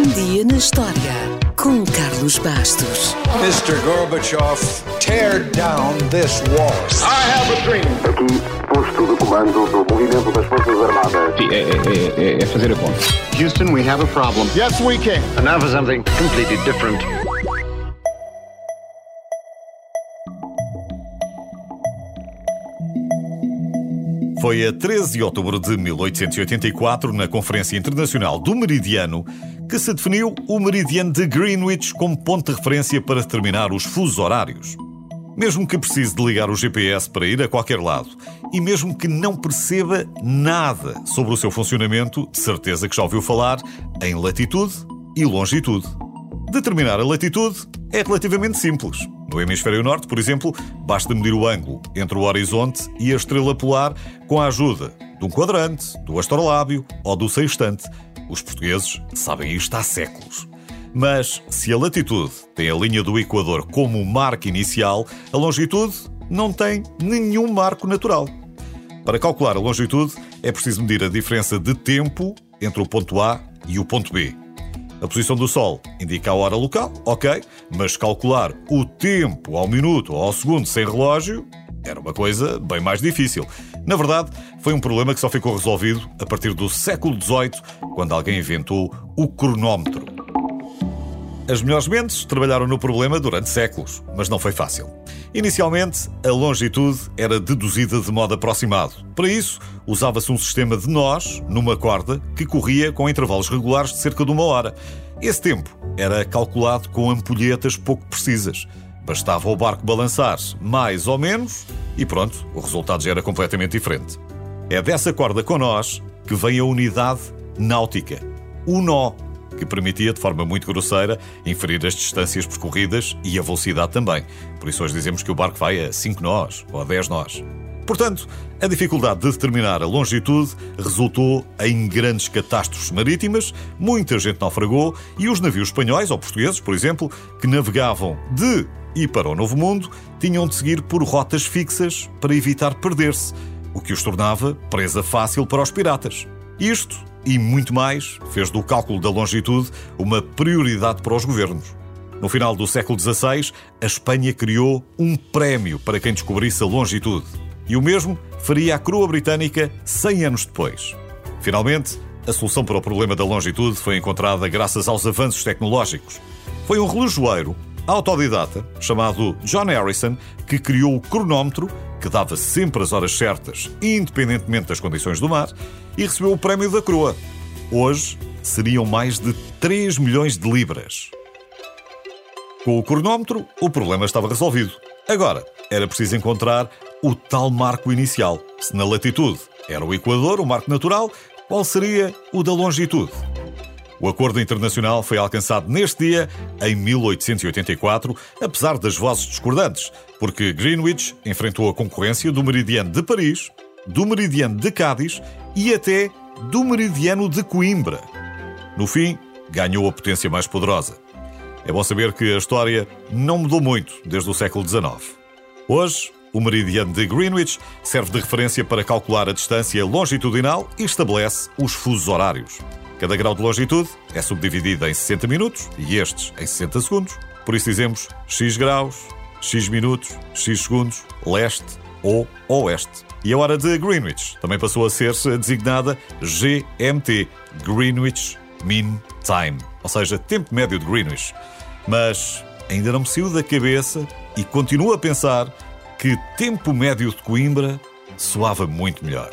Um dia na história com Carlos Bastos. Mr. Gorbachev, tear down this wall. I have a dream. Aqui, posto de comando do movimento das Forças Armadas. Sim, é, é- é- é fazer a conta. Houston, we have a problem. Yes, we can. And now for something completely different. Foi a 13 de outubro de 1884, na Conferência Internacional do Meridiano, que se definiu o meridiano de Greenwich como ponto de referência para determinar os fusos horários. Mesmo que precise de ligar o GPS para ir a qualquer lado e mesmo que não perceba nada sobre o seu funcionamento, de certeza que já ouviu falar em latitude e longitude. Determinar a latitude é relativamente simples. No hemisfério norte, por exemplo, basta medir o ângulo entre o horizonte e a estrela polar com a ajuda de um quadrante, do astrolábio ou do sextante. Os portugueses sabem isto há séculos. Mas se a latitude tem a linha do Equador como marco inicial, a longitude não tem nenhum marco natural. Para calcular a longitude, é preciso medir a diferença de tempo entre o ponto A e o ponto B. A posição do Sol indica a hora local, ok, mas calcular o tempo ao minuto ou ao segundo sem relógio era uma coisa bem mais difícil. Na verdade, foi um problema que só ficou resolvido a partir do século XVIII, quando alguém inventou o cronómetro. As melhores mentes trabalharam no problema durante séculos, mas não foi fácil. Inicialmente, a longitude era deduzida de modo aproximado. Para isso, usava-se um sistema de nós numa corda que corria com intervalos regulares de cerca de uma hora. Esse tempo era calculado com ampulhetas pouco precisas. Bastava o barco balançar-se mais ou menos e pronto, o resultado já era completamente diferente. É dessa corda com nós que vem a unidade náutica, o nó, que permitia, de forma muito grosseira, inferir as distâncias percorridas e a velocidade também. Por isso hoje dizemos que o barco vai a 5 nós ou a 10 nós. Portanto, a dificuldade de determinar a longitude resultou em grandes catástrofes marítimas, muita gente naufragou e os navios espanhóis ou portugueses, por exemplo, que navegavam de e para o Novo Mundo, tinham de seguir por rotas fixas para evitar perder-se, o que os tornava presa fácil para os piratas. Isto e muito mais fez do cálculo da longitude uma prioridade para os governos. No final do século XVI, a Espanha criou um prémio para quem descobrisse a longitude. E o mesmo faria a coroa britânica 100 anos depois. Finalmente, a solução para o problema da longitude foi encontrada graças aos avanços tecnológicos. Foi um relojoeiro autodidata chamado John Harrison que criou o cronómetro que dava sempre as horas certas, independentemente das condições do mar, e recebeu o prémio da coroa. Hoje seriam mais de 3 milhões de libras. Com o cronómetro, o problema estava resolvido. Agora, era preciso encontrar o tal marco inicial. Se na latitude era o Equador, o marco natural, qual seria o da longitude? O acordo internacional foi alcançado neste dia, em 1884, apesar das vozes discordantes, porque Greenwich enfrentou a concorrência do meridiano de Paris, do meridiano de Cádiz e até do meridiano de Coimbra. No fim, ganhou a potência mais poderosa. É bom saber que a história não mudou muito desde o século XIX. Hoje, o meridiano de Greenwich serve de referência para calcular a distância longitudinal e estabelece os fusos horários. Cada grau de longitude é subdividido em 60 minutos e estes em 60 segundos. Por isso dizemos x graus, x minutos, x segundos, leste ou oeste. E a hora de Greenwich também passou a ser designada GMT, Greenwich Mean Time, ou seja, tempo médio de Greenwich. Mas ainda não me saiu da cabeça e continuo a pensar que tempo médio de Coimbra soava muito melhor.